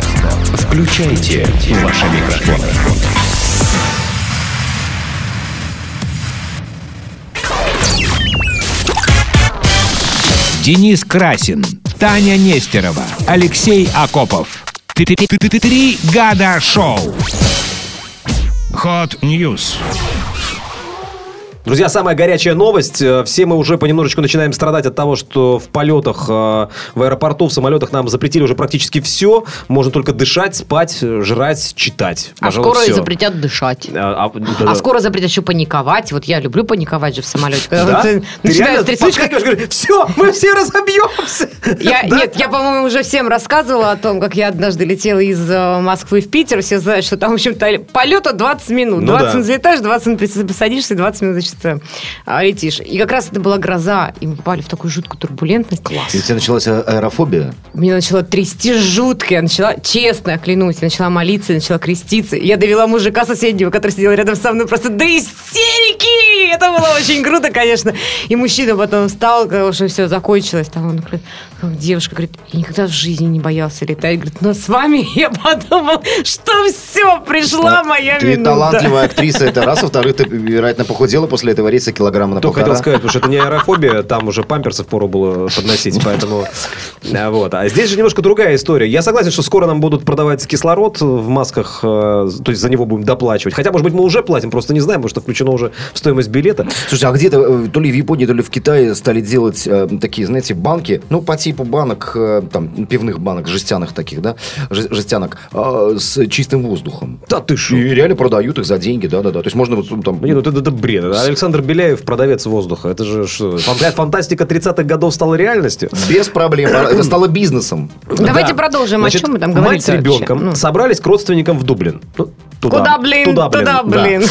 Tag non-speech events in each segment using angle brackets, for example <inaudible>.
Включайте ваши микрофоны. Денис Красин, Таня Нестерова, Алексей Акопов. Три года шоу. Hot News. Друзья, самая горячая новость. Э, Все мы уже понемножечку начинаем страдать от того, что в полетах, э, в аэропорту, в самолетах нам запретили уже практически все. Можно только дышать, спать, э, жрать, читать. А Пожалуй, скоро и всё. запретят дышать. А, а, А да. скоро запретят еще паниковать. Вот я люблю паниковать же в самолете. Да? ты Ты реально говоришь, все, мы все разобьемся. Я, Да? Нет, я, по-моему, уже всем рассказывала о том, как я однажды летела из э, Москвы в Питер. Все знают, что там, в общем-то, полета 20 минут. Ну 20 да. минут залетаешь, 20 минут посадишься, 20 минут, значит, а, летишь. И как раз это была гроза, и мы попали в такую жуткую турбулентность. Класс. И у тебя началась а- аэрофобия? Меня начало трясти жутко. Я начала, честно, клянусь, я начала молиться, я начала креститься. Я довела мужика соседнего, который сидел рядом со мной, просто до истерики! Это было очень круто, конечно. И мужчина потом встал, когда уже все закончилось. Там он говорит, девушка говорит, я никогда в жизни не боялся летать. Говорит, но с вами <laughs> я подумал, что все, пришла моя Ты минута. талантливая <laughs> актриса, это раз. Во-вторых, ты, вероятно, похудела после этого рейса килограмма на Только хотел полтора. сказать, потому что это не аэрофобия, там уже памперсов пору было подносить, поэтому... а, Вот. А здесь же немножко другая история. Я согласен, что скоро нам будут продавать кислород в масках, э, то есть за него будем доплачивать. Хотя, может быть, мы уже платим, просто не знаем, потому что включено уже в стоимость билета. Слушай, а где-то, э, то ли в Японии, то ли в Китае стали делать э, такие, знаете, банки, ну, по типу банок, э, там, пивных банок, жестяных таких, да, жестянок, э, с чистым воздухом. Да ты шо? И реально продают их за деньги, да-да-да. То есть можно вот там... Не, ну это, это бред. Александр Беляев продавец воздуха. Это же что, фан- фантастика 30-х годов стала реальностью. Без проблем. Это стало бизнесом. Давайте Да. продолжим. Значит, о чем мы там Мать говорили? с ребенком Ну. собрались к родственникам в Дублин. Ну, Куда, блин? Туда, да. блин.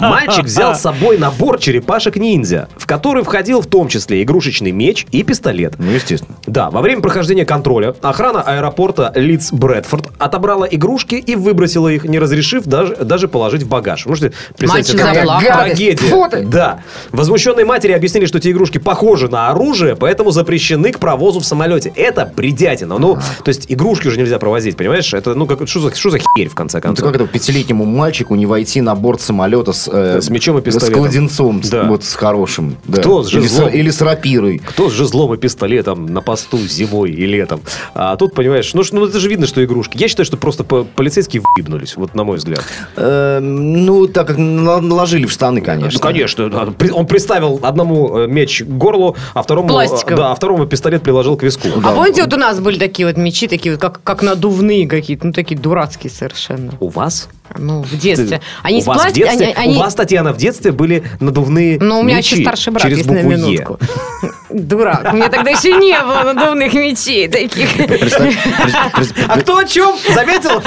Мальчик взял с собой набор черепашек-ниндзя, в который входил в том числе игрушечный меч и пистолет. Ну, естественно. Да, во время прохождения контроля охрана аэропорта Лидс Брэдфорд отобрала игрушки и выбросила их, не разрешив даже, даже положить в багаж. Можете представить Мальчик какая трагедия. Фу ты. Да. Возмущенные матери объяснили, что эти игрушки похожи на оружие, поэтому запрещены к провозу в самолете. Это бредятина. Ну, то есть игрушки уже нельзя провозить, понимаешь? Это, ну, как, что за, что за херь, в конце Ну, концов? ты как это пятилетнему мальчику не войти на борт самолета с, э, С мечом и пистолетом. С- Да. вот с хорошим. да. Кто с или, с, жезлом? или с рапирой. Кто с жезлом и пистолетом на посту зимой и летом? А тут, понимаешь, ну, ну это же видно, что игрушки. Я считаю, что просто по- полицейские въебнулись, вот на мой взгляд. Э, ну, так как на- наложили в штаны, конечно. Ну, конечно. да. Он приставил одному э, меч к горлу, а второму, Пластиковый. да, а второму пистолет приложил к виску. А помните, вот у нас были такие вот мечи, такие вот, как, как надувные какие-то, ну, такие дурацкие совершенно. У вас? Ну, в детстве. Они у вас в пластика, детстве, они, они- у вас, Татьяна, в детстве были надувные Ну, у меня мечи еще старший брат через на букву «Е». минутку. <laughs> Дурак. У меня тогда еще не было надувных мечей таких. А кто о чем? Заметил?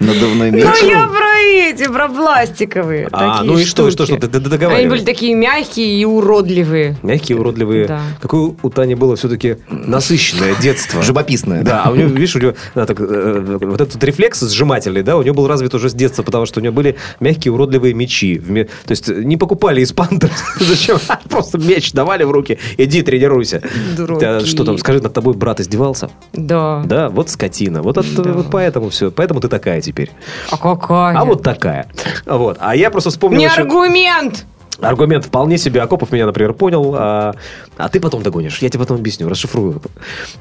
Надувной меч. Ну, я про эти, про пластиковые. А, ну и что, и что, что, ты, ты Они были такие мягкие и уродливые. Мягкие, уродливые. Да. Какое у Тани было все-таки насыщенное детство. Живописное. Да, а у него, видишь, у него да, так, э, вот этот рефлекс сжимательный, да, у него был развит уже с детства, потому что у него были мягкие уродливые мечи. То есть э, не покупали из пантеры. <laughs> Зачем? <laughs> Просто меч давали в руки. Иди, тренируйся. Что там, скажи, над тобой брат издевался? Да. Да, вот скотина. Вот, от- Да. вот поэтому все. Поэтому ты такая теперь. А какая? А вот такая. Вот. А я просто вспомнил Не еще- аргумент! Аргумент вполне себе. Акопов меня, например, понял. А, а ты потом догонишь. Я тебе потом объясню, расшифрую.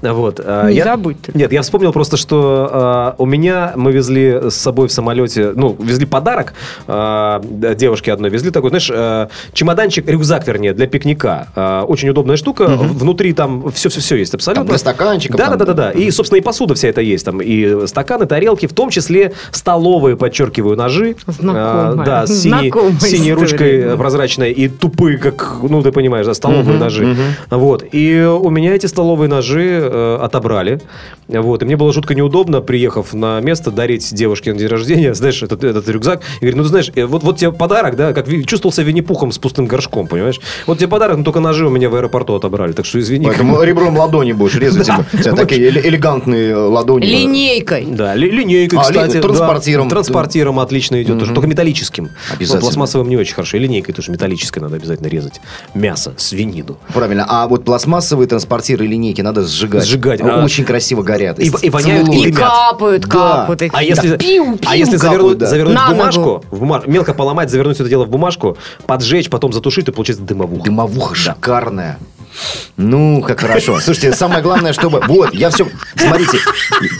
Вот. а, Не я- забудь ты. Нет, я вспомнил просто, что а, у меня мы везли с собой в самолете, ну, везли подарок а, девушке одной. Везли такой, знаешь, а, чемоданчик, рюкзак, вернее, для пикника. А, очень удобная штука. Внутри там все-все-все есть абсолютно. Там для стаканчиков, Да, там, да, да, да, да. И, собственно, и посуда вся это есть. Там и стаканы, тарелки, в том числе столовые, подчеркиваю, ножи. Знакомая. А, да, с синей, синей история. ручкой э, прозрачной и тупые, как, ну, ты понимаешь, да, столовые ножи. Вот. И у меня эти столовые ножи э, отобрали. Вот. И мне было жутко неудобно, приехав на место, дарить девушке на день рождения, <laughs> знаешь, этот, этот рюкзак. И говорит, ну, ты знаешь, э, вот, вот тебе подарок, да, как ви- чувствовал себя Винни-Пухом с пустым горшком, понимаешь? Вот тебе подарок, но только ножи у меня в аэропорту отобрали, так что извини. Поэтому <laughs> ребром ладони будешь резать. типа. У тебя такие эле- элегантные ладони. Линейкой. Да, ли- линейкой, А, кстати. транспортиром. транспортиром отлично идет только металлическим. Обязательно. Пластмассовым не очень хорошо. И линейкой тоже металлическое надо обязательно резать. Мясо, свинину. Правильно. А вот пластмассовые транспортиры линейки надо сжигать. Сжигать, А, а- Очень красиво горят. И- и воняют. И и капают, Да. капают. А если, Пиу, а пиу если капают, завернуть, да. завернуть На бумажку, в бумаж- мелко поломать, завернуть все это дело в бумажку, поджечь, потом затушить, и получается дымовуха. Дымовуха шикарная. Ну, как хорошо. Слушайте, самое главное, чтобы... Вот, я все... Смотрите,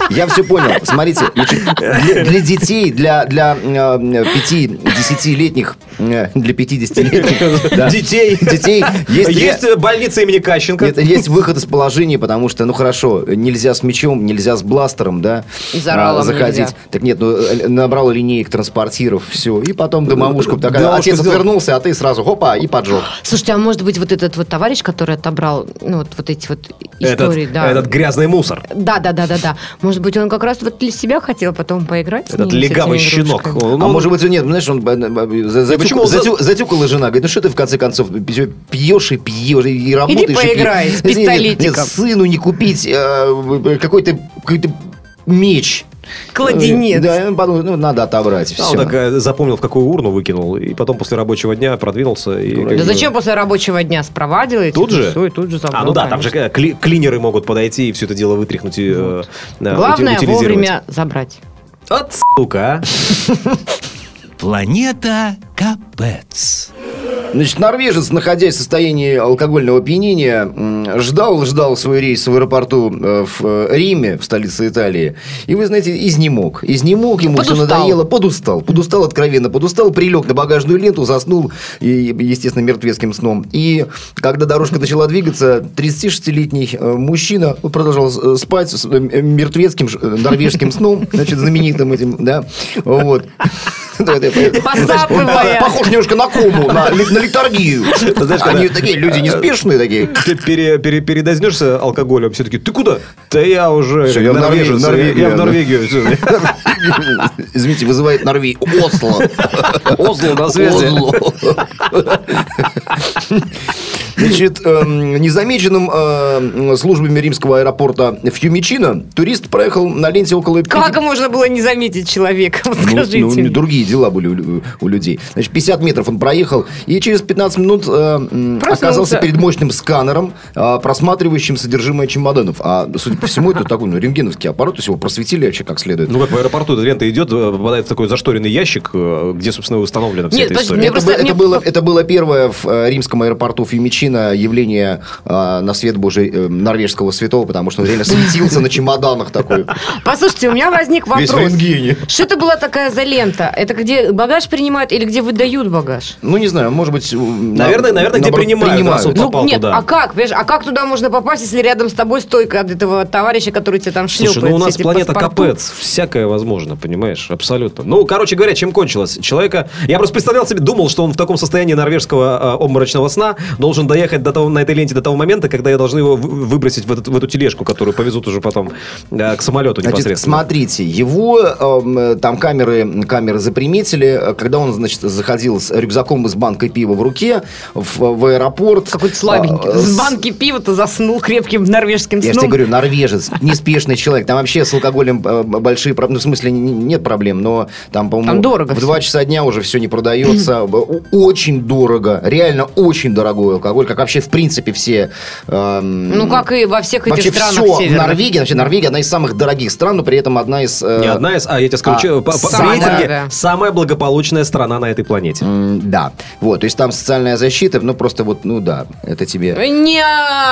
я все понял. Смотрите, для, для детей, для, для э, 5-10-летних, э, для 50-летних <laughs> да, Детей. детей есть, Есть больница имени Кащенко. это есть выход из положения, потому что, ну хорошо, нельзя с мечом, нельзя с бластером, да, И а, заходить. нельзя. Так нет, ну э, набрал линеек, транспортиров, все, и потом дымовушка такая. Дымовушку Отец сделал. отвернулся, а ты сразу хопа и поджег. Слушайте, а может быть вот этот вот товарищ, который отобрал, ну вот, вот эти вот истории, Этот, да. этот грязный мусор. Да, да, да, да, да. Может быть, он как раз вот для себя хотел потом поиграть. с Этот ними, с легавый этими щенок. Он- а он- может быть, нет, знаешь, он э, э, за- почему он за- затю- затюкала жена, говорит, ну что ты в конце концов пьешь и пьешь, и работаешь. и поиграй пьешь. с Нет, нет, нет, пистолетиком. сыну не купить э, какой-то какой-то меч. Кладенец. Да, он подумал, ну, надо отобрать. А, Все. он так запомнил, в какую урну выкинул, и потом после рабочего дня продвинулся. И, как Да бы- зачем после рабочего дня спровадил Тут же? всё, и тут же забрал, А, ну да, там же конечно. э, кли- клинеры могут подойти и все это дело вытряхнуть и э, э, Главное вовремя забрать. От сука, а. <laughs> Планета Капец. Значит, норвежец, находясь в состоянии алкогольного опьянения, ждал, ждал свой рейс в аэропорту э, в э, Риме, в столице Италии. И, вы знаете, изнемог. Изнемог, ему все Подустал. надоело, подустал. Подустал откровенно, подустал, прилег на багажную ленту, заснул, и, естественно, мертвецким сном. И когда дорожка начала двигаться, 36-летний э, мужчина продолжал спать с мертвецким норвежским сном, значит, знаменитым этим, да, вот. <laughs> Посапывая. Похож немножко на кому, на, ли- на литургию. <laughs> Они такие люди неспешные такие. передознешься алкоголем, все таки ты куда? Да я уже я в Норвегию. <laughs> Извините, вызывает Норвегию. Осло. Осло на связи. Значит, эм, незамеченным э, службами римского аэропорта Фьюмичино турист проехал на ленте около... Как можно было не заметить человека? Вот Ну, Скажите ну, другие дела были у, у людей. Значит, 50 метров он проехал, и через 15 минут э, оказался перед мощным сканером, э, просматривающим содержимое чемоданов. А, судя по всему, это такой ну, рентгеновский аппарат, то есть его просветили вообще как следует. Ну, как в аэропорту эта лента идет, попадает в такой зашторенный ящик, где, собственно, установлена вся Нет, эта история. мне это, просто- это мне- было, это было первое в римском аэропорту Фьюмичино явление э, на свет божий э, норвежского святого, потому что он реально светился на чемоданах такой. Послушайте, у меня возник вопрос. Что это была такая за лента? Это где багаж принимают или где выдают багаж? Ну, не знаю, может быть... Наверное, наверное, где принимают, раз вот Ну, попал нет, туда. а как? Понимаешь, а как туда можно попасть, если рядом с тобой стойка от этого товарища, который тебя там шлепает? Слушай, ну у нас планета? Капец, всякое возможно, понимаешь, абсолютно. Ну, короче говоря, чем кончилось? Человека, я просто представлял себе, думал, что он в таком состоянии норвежского э, обморочного сна должен доехать до того, на этой ленте до того момента, когда я должны его вы- выбросить в, этот- в эту тележку, которую повезут уже потом э, к самолету Значит, непосредственно. смотрите, его э, там камеры, камеры заприметили, э, когда он, значит, заходил с рюкзаком из банкой пива в руке в, в аэропорт. Какой-то слабенький. А, С с- банки пива-то заснул крепким норвежским Я же сном. тебе говорю, норвежец, <laughs> неспешный человек. Там вообще с алкоголем э, большие проблемы. Ну, в смысле, нет проблем, но там, по-моему, Там дорого в всё. 2 часа дня уже все не продается. <clears throat> Очень дорого. Реально очень дорогой алкоголь. Как вообще, в принципе, все... эм, Ну, как и во всех этих Вообще странах все в. Норвегии, вообще Норвегия одна из самых дорогих стран, но при этом одна из... э, Не одна из, а я тебе скажу, а, по, по самая, рейтинге да. самая благополучная страна на этой планете. м, Да, вот, то есть там социальная защита, ну просто вот, ну да, это тебе, Не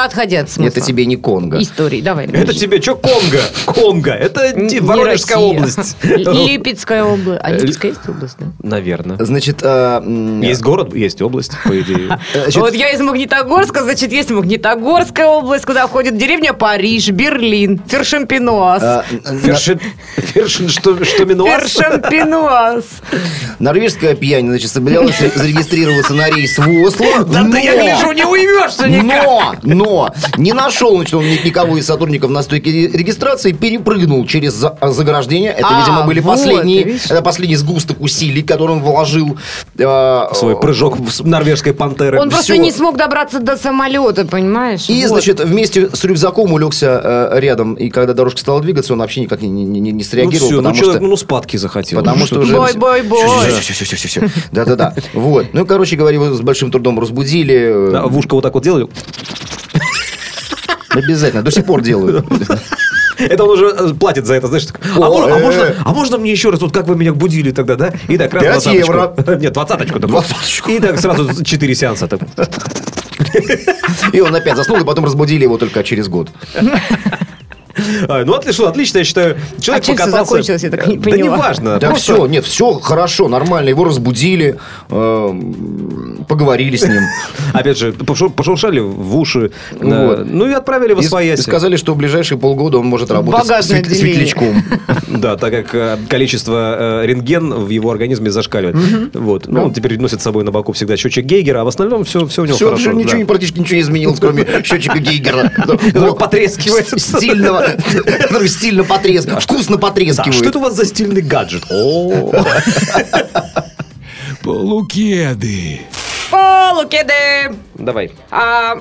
отходя от смысла. это тебе не Конго. Истории, давай. Это дальше. тебе что, Конго? Конго. Это Не Воронежская Россия. область. Липецкая область. А Э, Липецкая есть область, да? Наверное. Значит, э, Есть город, есть область, по идее. <laughs> Вот я из Магнитогорска, значит, есть Магнитогорская область, куда входит деревня Париж, Берлин, Фершемпинуаз. э, Фершин, Фершин, что, что минуаз? Фершемпинуаз. норвежская пьянь, значит, собиралась зарегистрироваться на рейс в Осло, Да ты, я гляжу, не уймешься никак. Но, но, не нашел, значит, он ни- никого из сотрудников на стойке ре- регистрации, перепрыгнул через за- заграждение. Это, А, видимо, были вот, последние, это последний сгусток усилий, который он вложил. э, Свой прыжок в норвежской пантеры. Он просто не смог добраться добраться до самолета, понимаешь? И, Вот. значит, вместе с рюкзаком улегся э, рядом. И когда дорожка стала двигаться, он вообще никак не, не- не- не Ну среагировал, все, ну потому человек, что... ну спадки захотел. Потому Ну, что ты уже... Бой, бой, бой. Все, все, все, все, все. Да-да-да. Вот. Ну, короче говоря, его с большим трудом разбудили. Да, в ушко вот так вот делали. Обязательно. До сих пор делают. Это он уже э, платит за это, знаешь. такой, А, О, можно, а, э, можно, э. а можно мне еще раз, вот как вы меня будили тогда, да? И так, раз Пять двадцаточку. евро. <laughs> Нет, двадцаточку. Двадцаточку. И так сразу четыре сеанса. так. И он опять заснул, и потом разбудили его только через год. А, Ну, отлично, отлично, я считаю. Человек А чем покатался. закончилось, я так не Да поняла. неважно. Да просто- все, нет, все хорошо, нормально. Его разбудили, эм, поговорили с ним. <laughs> Опять же, пошу- пошуршали в уши. э. Ну и отправили в И, и сказали, что в ближайшие полгода он может работать светлячком. <laughs> Да, так как э, количество э, рентген в его организме зашкаливает. Вот. Ну, он теперь носит с собой на боку всегда счетчик Гейгера, а в остальном все, все у него Все, хорошо. ничего, да. не- практически ничего не изменилось, кроме <laughs> счетчика Гейгера. Потрескивает. С- Стильного, который стильно потрескивает, вкусно потрескивает. что это у вас за стильный гаджет? Полукеды. Полукеды. Давай. А,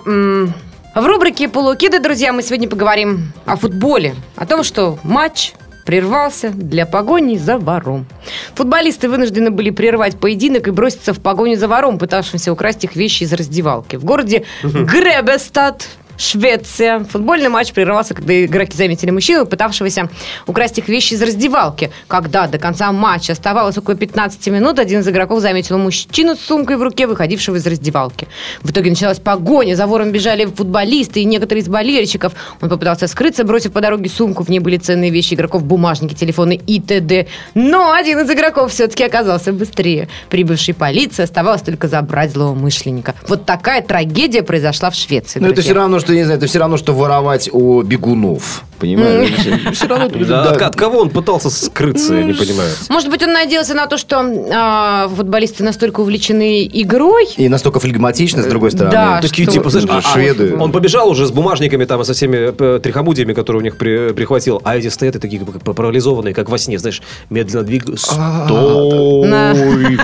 в рубрике «Полукиды», друзья, мы сегодня поговорим о футболе. О том, что матч прервался для погони за вором. Футболисты вынуждены были прервать поединок и броситься в погоню за вором, пытавшимся украсть их вещи из раздевалки. В городе Гребестад Швеция. Футбольный матч прервался, когда игроки заметили мужчину, пытавшегося украсть их вещи из раздевалки. Когда до конца матча оставалось около 15 минут, один из игроков заметил мужчину с сумкой в руке, выходившего из раздевалки. В итоге началась погоня, за вором бежали футболисты и некоторые из болельщиков. Он попытался скрыться, бросив по дороге сумку, в ней были ценные вещи игроков, бумажники, телефоны и т.д. Но один из игроков все-таки оказался быстрее. Прибывшей полиции оставалось только забрать злоумышленника. Вот такая трагедия произошла в Швеции. Ну, это все равно, что, не знаю, это все равно, что воровать у бегунов. Понимаешь? <laughs> Все равно... Да, От, кого он пытался скрыться, я не понимаю. Может быть, он надеялся на то, что а, футболисты настолько увлечены игрой. И настолько флегматично, с другой стороны. Да, Такие типа, знаешь, а- а шведы. Он побежал уже с бумажниками там и со всеми э, трихомудиями, которые у них при- прихватил, а эти стоят и такие парализованные, как во сне, знаешь, медленно двигаются. Стой.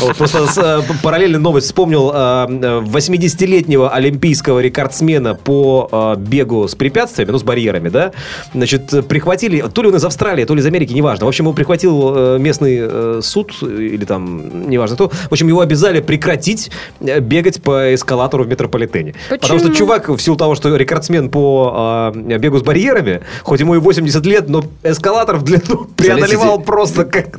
Вот Просто э, параллельно новость вспомнил э, э, 80-летнего олимпийского рекордсмена по бегу с препятствиями, ну, с барьерами, да, значит, прихватили, то ли он из Австралии, то ли из Америки, неважно. В общем, его прихватил э, местный э, суд или там, неважно кто. В общем, его обязали прекратить э, бегать по эскалатору в метрополитене. Потому что Почему? чувак, в силу того, что рекордсмен по э, бегу с барьерами, хоть ему и 80 лет, но эскалатор в длину преодолевал просто как,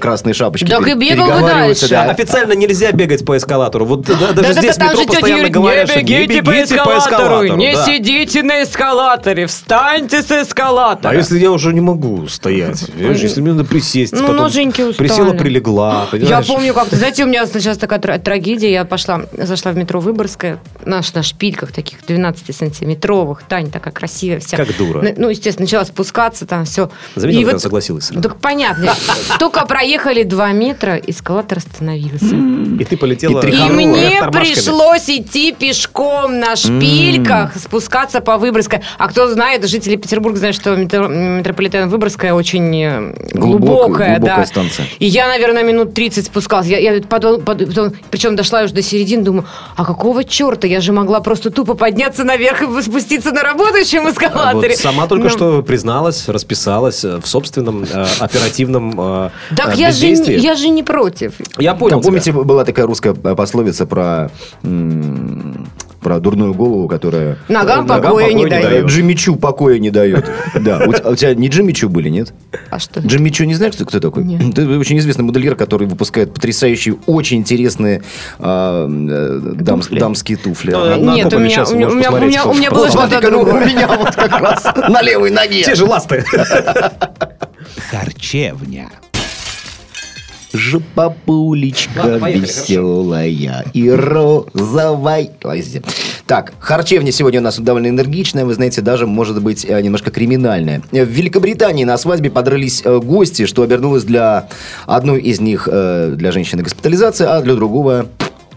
Красные шапочки. Так и бегал бы дальше. да. Официально нельзя бегать по эскалатору. Вот да, даже здесь метро постоянно говорят, не что бегите, по эскалатору, не да. Сидите на эскалаторе, встаньте с эскалатора. А если я уже не могу стоять? <laughs> Понимаешь, Если мне надо присесть, Ну, потом ноженьки устали. присела, прилегла, Я понимаешь? помню как-то, знаете, у меня сейчас такая тра- трагедия, я пошла, зашла в метро Выборгская, наш на шпильках таких 12-сантиметровых, Таня такая красивая вся. Как дура. Ну, ну, естественно, начала спускаться там, все. Заметил, как она согласилась сразу? Так понятно. <laughs> Только проехали два метра, эскалатор остановился. И ты полетела... И И мне пришлось идти пешком на шпильках, спускаться по Выборгской. А кто знает, жители Петербурга знают, что метро- метрополитен Выборгская очень э, Глубокая- глубокая. глубокая да. станция. И я, наверное, минут 30 спускалась. Я, я потом, потом- причем дошла уже до середины, думаю, а какого черта? Я же могла просто тупо подняться наверх и спуститься на работающем А эскалаторе. Вот сама только Ну, что призналась, расписалась э, в собственном э, оперативном э, Так э, я же, я же не против. Я понял Там, тебя. помните, была такая русская пословица про, м, про дурную голову, которая... Ногам Ногам покоя не покоя не дает. дает. Джимми Чу покоя не дает. Да. У те- у тебя не Джимми Чу были, нет? А что? Джимми Чу не знаешь, кто, кто такой? Нет. Это очень известный модельер, который выпускает потрясающие, очень интересные а, э, дамские туфли. Ну, Нет, у меня, у меня, было что-то у меня вот как раз на левой ноге. Те же ласты. Харчевня. Жопапулечка Ладно, поехали, веселая и розовая. Извините. Так, харчевня сегодня у нас довольно энергичная, вы знаете, даже, может быть, э, немножко криминальная. В Великобритании на свадьбе подрались э, гости, что обернулось для одной из них, э, для женщины, госпитализация, а для другого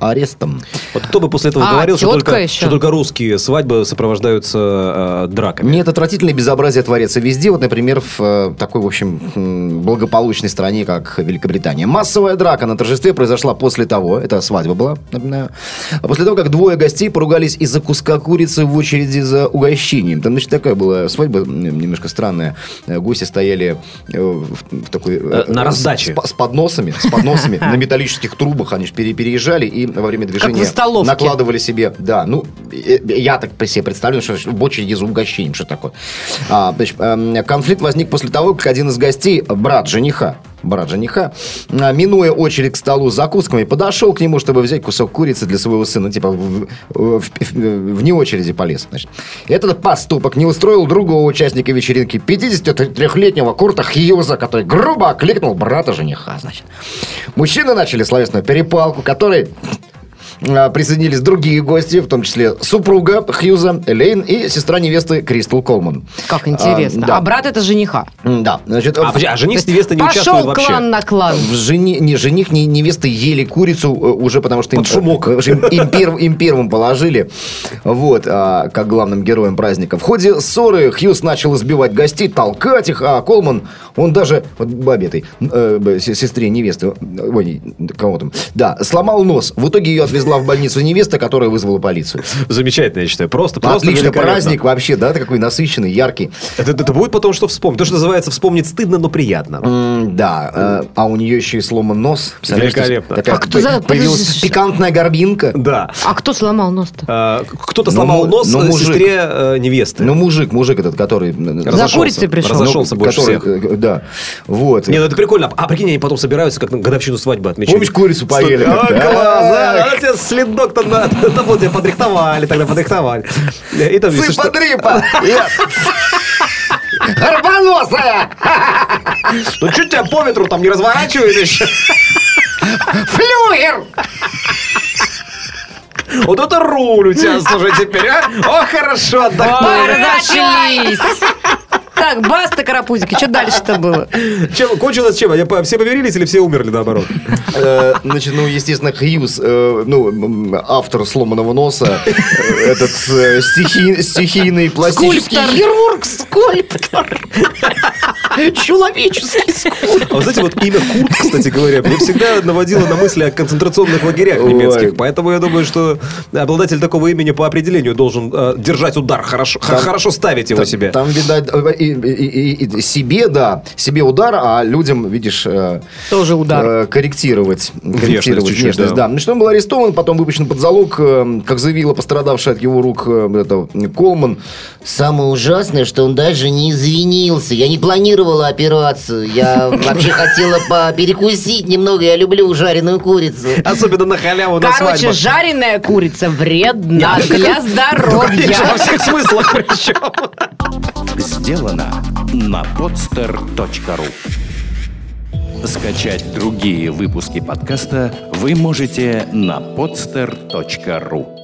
арестом. Вот кто бы после этого А, говорил, что только, еще. что только русские свадьбы сопровождаются э, драками. Нет, отвратительное безобразие творится везде. Вот, например, в э, такой, в общем, благополучной стране, как Великобритания. Массовая драка на торжестве произошла после того, это свадьба была, напоминаю, а после того, как двое гостей поругались из-за куска курицы в очереди за угощением. Там, значит, такая была свадьба немножко странная. Э, Гости стояли э, в, в такой... э, на раздаче. С, с подносами, с подносами <laughs> на металлических трубах. Они же пере- переезжали и во время движения накладывали себе, да, ну, э, я так по себе представляю, что в очереди за угощением, что такое. А, значит, эм, конфликт возник после того, как один из гостей, брат жениха, брат жениха, а, минуя очередь к столу с закусками, подошел к нему, чтобы взять кусок курицы для своего сына, типа в, в- в- вне очереди полез. Значит. Этот поступок не устроил другого участника вечеринки, 53-летнего Курта Хьюза, который грубо окликнул брата жениха. Значит. Мужчины начали словесную перепалку, которой а, присоединились другие гости, в том числе супруга Хьюза, Элейн и сестра невесты Кристал Колман. Как интересно. А, да. А брат это жениха. Да, значит, А, подожди, а жених с невестой не участвуют Пошел вообще? клан на клан. в жени, не жених, ни невеста ели курицу э, уже потому что им, шумок. э, им, им пер- им первым положили, вот, а, как главным героем праздника. В ходе ссоры Хьюз начал избивать гостей, толкать их, а Колман, он даже, вот бабе этой, э, сестре невесты, ой, кого там, да, сломал нос. В итоге ее отвезла в больницу невеста, которая вызвала полицию. Замечательно, я считаю. Просто, просто Отлично, праздник вообще, да, такой насыщенный, яркий. Это, это будет потом что вспомнить. То, что называется вспомнить стыдно, но приятно. М, Да, э, а у нее еще и сломан нос. Представляешь, Великолепно. Такая А кто за- появилась подожди, пикантная горбинка. Да. А кто сломал нос-то? А, Кто-то Ну, сломал нос ну, э, мужик. сестре э, невесты. Ну, мужик, мужик этот, который... э, За курицей пришел. Разошелся больше который, всех. э, Да, вот. Не, ну это прикольно. А прикинь, они потом собираются, как на годовщину свадьбы отмечать. Помнишь, курицу поели? А, Тебе следок-то на... <laughs> Вот тебя подрихтовали, тогда подрихтовали. И там, что- Цыпа-дрипа! Горбоносая! Ну, чуть тебя по ветру там не разворачивает еще. <laughs> Флюгер! <laughs> Вот это руль у тебя, слушай, теперь, а? О, хорошо Ой, отдохнули. разошлись. Так, баста, карапузики, что дальше-то было? Чем, кончилось чем? Все помирились или все умерли наоборот? Э, Значит, ну, естественно, Хьюз, э, ну, автор сломанного носа, <laughs> этот э, стихи- стихийный пластический Скульптор. хирург, скульптор. Человеческий скульптор. А вы знаете, вот имя Курт, кстати говоря, мне всегда наводило на мысли о концентрационных лагерях немецких. Поэтому я думаю, что обладатель такого имени по определению должен э, держать удар, хорошо, хорошо ставить его Там- себе. Там, видать, э, и, и- и- и себе, да, себе удар, а людям, видишь, э, Тоже удар. э, корректировать, корректировать внешность. да. Да. Значит, он был арестован, потом выпущен под залог, э, как заявила пострадавшая от его рук э, это, Колман. Самое ужасное, что он даже не извинился. Я не планировала операцию. Я вообще <laughs> хотела перекусить немного. Я люблю жареную курицу. Особенно на халяву на Короче, жареная курица вредна для <laughs> Конечно, во здоровья. всех смыслах причем. Сделано на podster.ru Скачать другие выпуски подкаста вы можете на podster.ru